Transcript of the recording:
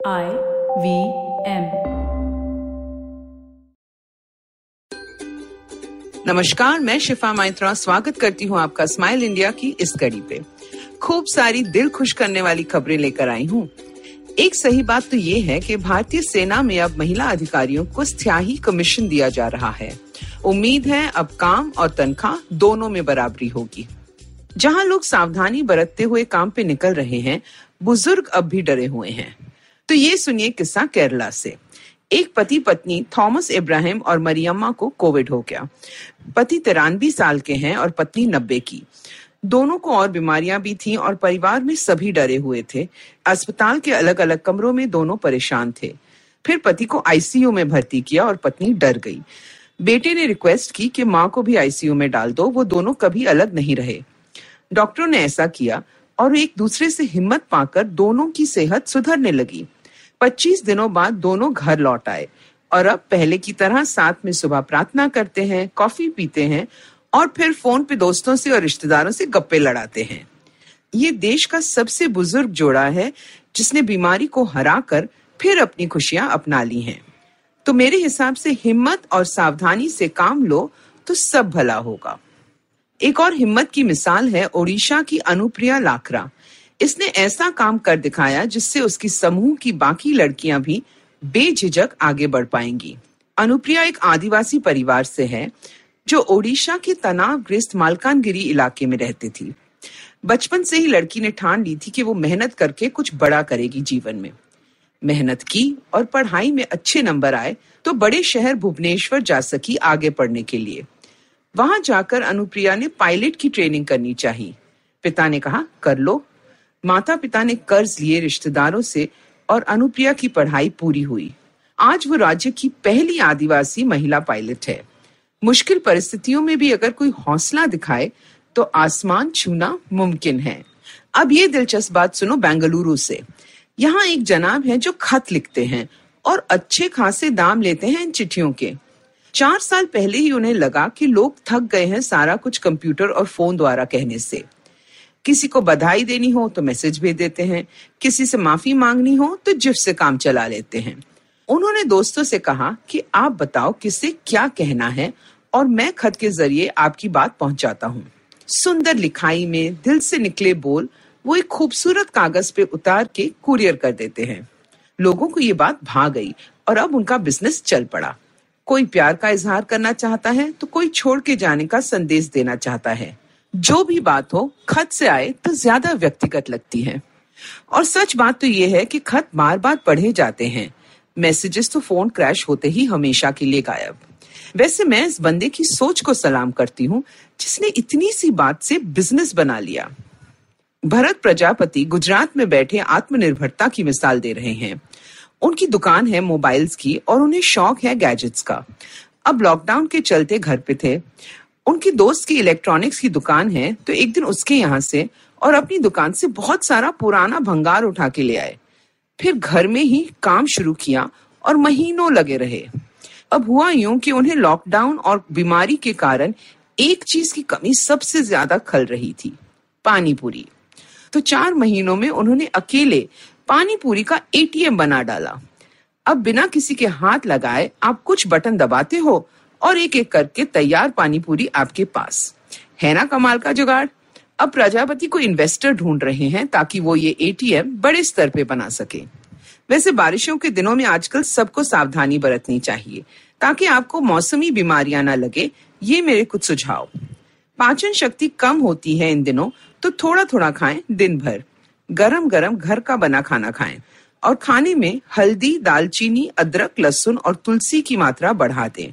I V M. नमस्कार, मैं शिफा माइत्रा, स्वागत करती हूँ आपका स्माइल इंडिया की इस कड़ी पे। खूब सारी दिल खुश करने वाली खबरें लेकर आई हूँ। एक सही बात तो ये है कि भारतीय सेना में अब महिला अधिकारियों को स्थायी कमीशन दिया जा रहा है। उम्मीद है अब काम और तनख्वाह दोनों में बराबरी होगी। जहाँ लोग सावधानी बरतते हुए काम पे निकल रहे हैं, बुज़ुर्ग अब भी डरे हुए हैं। तो ये सुनिए किस्सा केरला से। एक पति पत्नी थॉमस इब्राहिम और मरियम्मा को कोविड हो गया। पति तिरानवे साल के हैं और पत्नी नब्बे की। दोनों को और बीमारियाँ भी थीं और परिवार में सभी डरे हुए थे। अस्पताल के अलग अलग कमरों में दोनों परेशान थे। फिर पति को आईसीयू में भर्ती किया और पत्नी डर गई। बेटे ने रिक्वेस्ट की कि माँ को भी आईसीयू में डाल दो, वो दोनों कभी अलग नहीं रहे। डॉक्टरों ने ऐसा किया और एक दूसरे से हिम्मत पाकर दोनों की सेहत सुधरने लगी। 25 दिनों बाद दोनों घर लौट आए और अब पहले की तरह साथ में सुबह प्रार्थना करते हैं, कॉफ़ी पीते हैं और फिर फ़ोन पे दोस्तों से और रिश्तेदारों से गप्पे लड़ाते हैं। ये देश का सबसे बुज़ुर्ग जोड़ा है जिसने बीमारी को हरा कर फिर अपनी खुशियाँ अपना ली हैं। तो मेरे हिसाब से हिम्मत और सावधानी से काम लो तो सब भला होगा। एक और हिम्मत की मिसाल है ओडिशा की अनुप्रिया लाकरा इसने ऐसा काम कर दिखाया जिससे उसकी समूह की बाकी लड़कियाँ भी बेझिझक आगे बढ़ पाएँगी। अनुप्रिया एक आदिवासी परिवार से है, जो ओडिशा के तनावग्रस्त मालकानगिरी इलाके में रहती थी। बचपन से ही लड़की ने ठान ली थी कि वो मेहनत करके कुछ बड़ा करेगी जीवन में। मेहनत की और पढ़ाई में अच्छे नंबर आए तो बड़े शहर भुवनेश्वर जा सकी आगे पढ़ने के लिए। वहाँ जाकर अनुप्रिया ने पायलट की ट्रेनिंग करनी चाहिए। पिता ने कहा, कर लो माता पिता ने कर्ज लिए रिश्तेदारों से और अनुप्रिया की पढ़ाई पूरी हुई। आज वो राज्य की पहली आदिवासी महिला पायलट है। मुश्किल परिस्थितियों में भी अगर कोई हौसला दिखाए तो आसमान छूना मुमकिन है। अब ये दिलचस्प बात सुनो बेंगलुरु से। यहाँ एक जनाब है जो खत लिखते हैं और अच्छे खासे दाम लेते हैं इन चिट्ठियों के। चार साल पहले ही उन्हें लगा कि लोग थक गए हैं सारा कुछ कंप्यूटर और फ़ोन द्वारा कहने से। किसी को बधाई देनी हो तो मैसेज भेज देते हैं, किसी से माफ़ी मांगनी हो तो जिफ से काम चला लेते हैं। उन्होंने दोस्तों से कहा कि आप बताओ किसे क्या कहना है और मैं खत के ज़रिए आपकी बात पहुंचाता हूँ। सुंदर लिखाई में दिल से निकले बोल वो एक खूबसूरत कागज़ पे उतार के कुरियर कर देते हैं। लोगों को ये बात भा गई और अब उनका बिज़नेस चल पड़ा। कोई प्यार का इजहार करना चाहता है तो कोई छोड़ के जाने का संदेश देना चाहता है। जो भी बात हो, खत से आए तो ज़्यादा व्यक्तिगत लगती है। और सच बात तो ये है कि खत बार बार पढ़े जाते हैं। मैसेजेस तो फ़ोन क्रैश होते ही हमेशा के लिए गायब। वैसे मैं इस बंदे की सोच को सलाम करती हूँ, जिसने इतनी सी बात से बिज़नेस बना लिया। भरत प्रजापति गुजरात में बैठे आत्मनिर्भरता की मिसाल दे रहे हैं। उनकी दुकान है मोबाइल्स की और उन्हें शौक है गैजेट्स का। अब लॉकडाउन के चलते घर पे थे। उनकी दोस्त की इलेक्ट्रॉनिक्स की दुकान है तो एक दिन उसके यहाँ से और अपनी दुकान से बहुत सारा पुराना भंगार उठा के ले आए। फिर घर में ही काम शुरू किया और महीनों लगे रहे। अब हुआ यूँ कि उन्हें लॉकडाउन और बीमारी के कारण एक चीज़ की कमी सबसे ज़्यादा खल रही थी पानी पूरी तो चार महीनों में उन्होंने अकेले पानी पूरी का एटीएम बना डाला। अब बिना किसी के हाथ लगाए आप कुछ बटन दबाते हो और एक एक करके तैयार पानी पूरी आपके पास। है ना कमाल का जुगाड़? अब प्रजापति को इन्वेस्टर ढूंढ रहे हैं ताकि वो ये एटीएम बड़े स्तर पे बना सके। वैसे बारिशों के दिनों में आजकल सबको सावधानी बरतनी चाहिए, ताकि आपको मौसमी बीमारियाँ ना लगे, ये मेरे कुछ सुझाव। पाचन शक्ति कम होती है इन दिनों तो थोड़ा थोड़ा खाएँ दिन भर गरम गरम घर का बना खाना खाएँ। और खाने में हल्दी, दालचीनी, अदरक, लहसुन और तुलसी की मात्रा बढ़ा दें।